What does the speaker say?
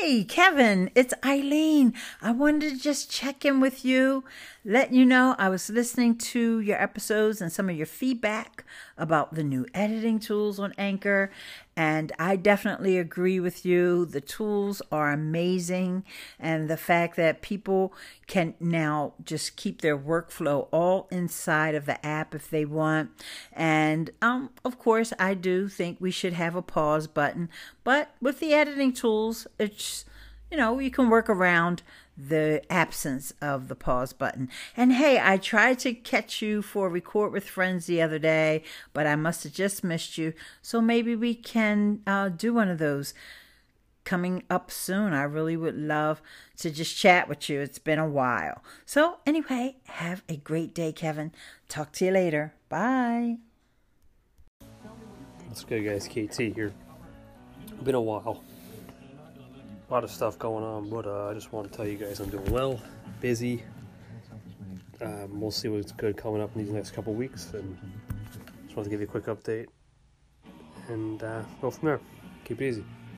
Hey, Kevin, it's Eileen. I wanted to just check in with you, let you know I was listening to your episodes and some of your feedback about the new editing tools on Anchor, and I definitely agree with you. The tools are amazing, and the fact that people can now just keep their workflow all inside of the app if they want. And um, of course, I do think we should have a pause button, but with the editing tools, it's you know, you can work around the absence of the pause button. And hey, I tried to catch you for Record with Friends the other day, but I must have just missed you. So maybe we can uh, do one of those coming up soon. I really would love to just chat with you. It's been a while. So, anyway, have a great day, Kevin. Talk to you later. Bye. What's good, guys? KT here. Been a while a lot of stuff going on, but uh, I just want to tell you guys I'm doing well, busy. Um, we'll see what's good coming up in these next couple weeks, and just want to give you a quick update and uh, go from there. Keep it easy.